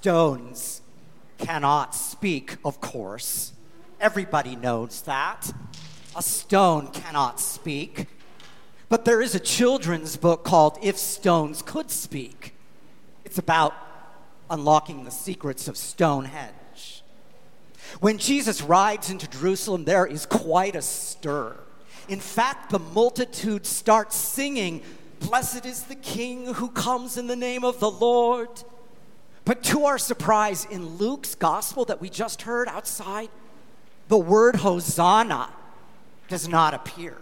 Stones cannot speak, of course. Everybody knows that. A stone cannot speak. But there is a children's book called If Stones Could Speak. It's about unlocking the secrets of Stonehenge. When Jesus rides into Jerusalem, there is quite a stir. In fact, the multitude starts singing, Blessed is the King who comes in the name of the Lord. But to our surprise, in Luke's gospel that we just heard outside, the word Hosanna does not appear.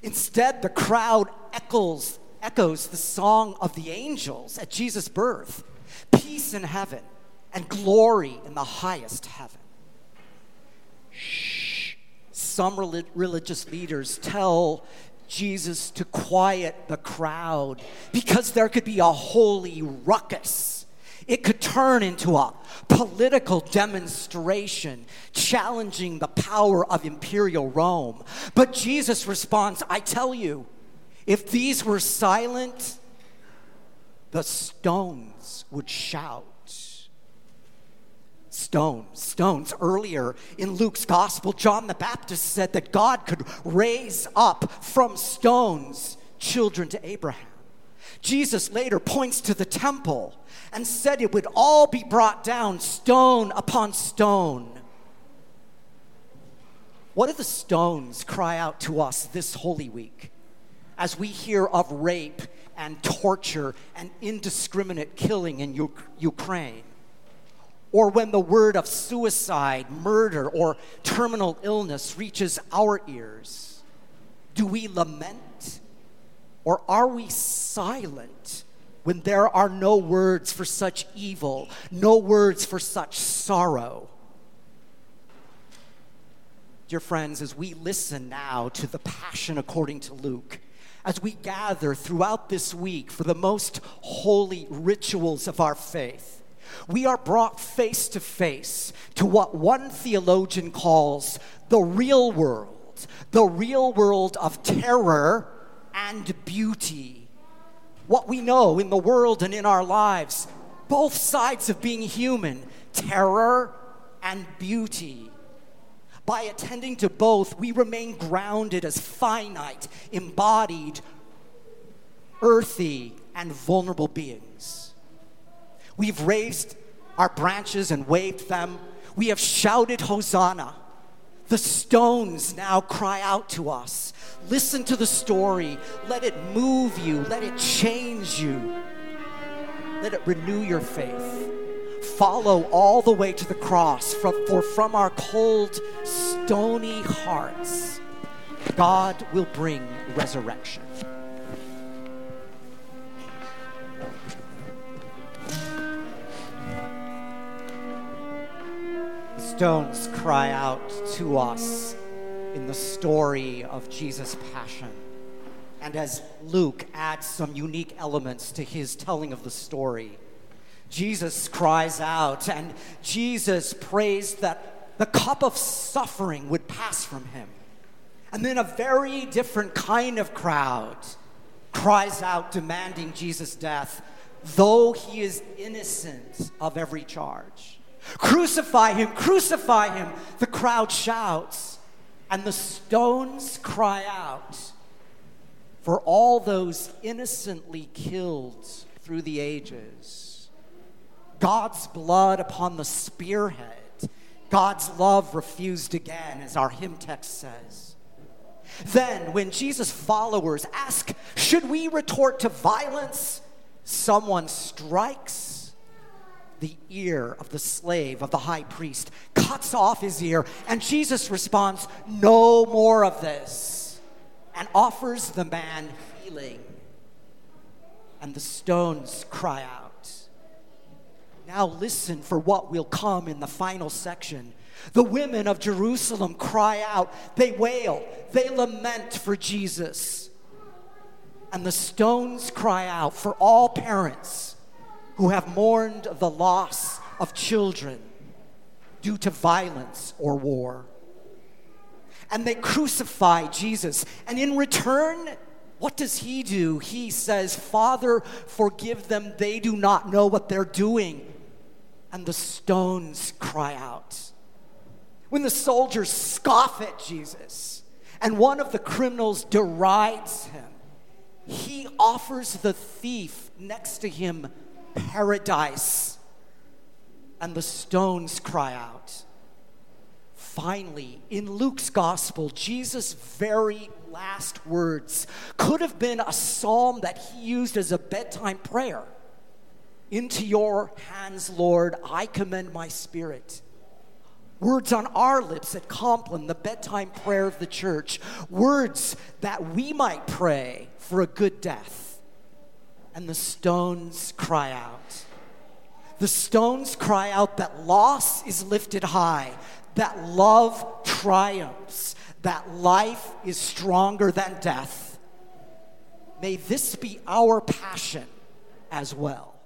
Instead, the crowd echoes, echoes the song of the angels at Jesus' birth peace in heaven and glory in the highest heaven. Shh. Some religious leaders tell Jesus to quiet the crowd because there could be a holy ruckus it could turn into a political demonstration challenging the power of imperial Rome. But Jesus responds I tell you, if these were silent, the stones would shout. Stones, stones. Earlier in Luke's gospel, John the Baptist said that God could raise up from stones children to Abraham. Jesus later points to the temple and said it would all be brought down stone upon stone. What do the stones cry out to us this Holy Week as we hear of rape and torture and indiscriminate killing in U- Ukraine? Or when the word of suicide, murder, or terminal illness reaches our ears? Do we lament? Or are we silent when there are no words for such evil, no words for such sorrow. Dear friends, as we listen now to the Passion according to Luke, as we gather throughout this week for the most holy rituals of our faith, we are brought face to face to what one theologian calls the real world, the real world of terror and beauty what we know in the world and in our lives, both sides of being human, terror and beauty. By attending to both, we remain grounded as finite, embodied, earthy, and vulnerable beings. We've raised our branches and waved them. We have shouted Hosanna. The stones now cry out to us. Listen to the story. Let it move you. Let it change you. Let it renew your faith. Follow all the way to the cross, for from our cold, stony hearts, God will bring resurrection. Stones cry out to us in the story of Jesus' passion. And as Luke adds some unique elements to his telling of the story, Jesus cries out and Jesus prays that the cup of suffering would pass from him. And then a very different kind of crowd cries out demanding Jesus' death, though he is innocent of every charge. Crucify him, crucify him. The crowd shouts, and the stones cry out for all those innocently killed through the ages. God's blood upon the spearhead, God's love refused again, as our hymn text says. Then, when Jesus' followers ask, Should we retort to violence? Someone strikes the ear of the slave of the high priest, cuts off his ear, and Jesus responds, No more of this, and offers the man healing. And the stones cry out. Now, listen for what will come in the final section. The women of Jerusalem cry out, they wail, they lament for Jesus. And the stones cry out for all parents who have mourned the loss of children due to violence or war. And they crucify Jesus. And in return, what does he do? He says, Father, forgive them. They do not know what they're doing. and the stones cry out. When the soldiers scoff at Jesus and one of the criminals derides him, he offers the thief next to him paradise, and the stones cry out. Finally, in Luke's gospel, Jesus' very last words could have been a psalm that he used as a bedtime prayer. Into your hands, Lord, I commend my spirit. Words on our lips at Compline, the bedtime prayer of the church. Words that we might pray for a good death. And the stones cry out. The stones cry out that loss is lifted high, that love triumphs, that life is stronger than death. May this be our passion as well.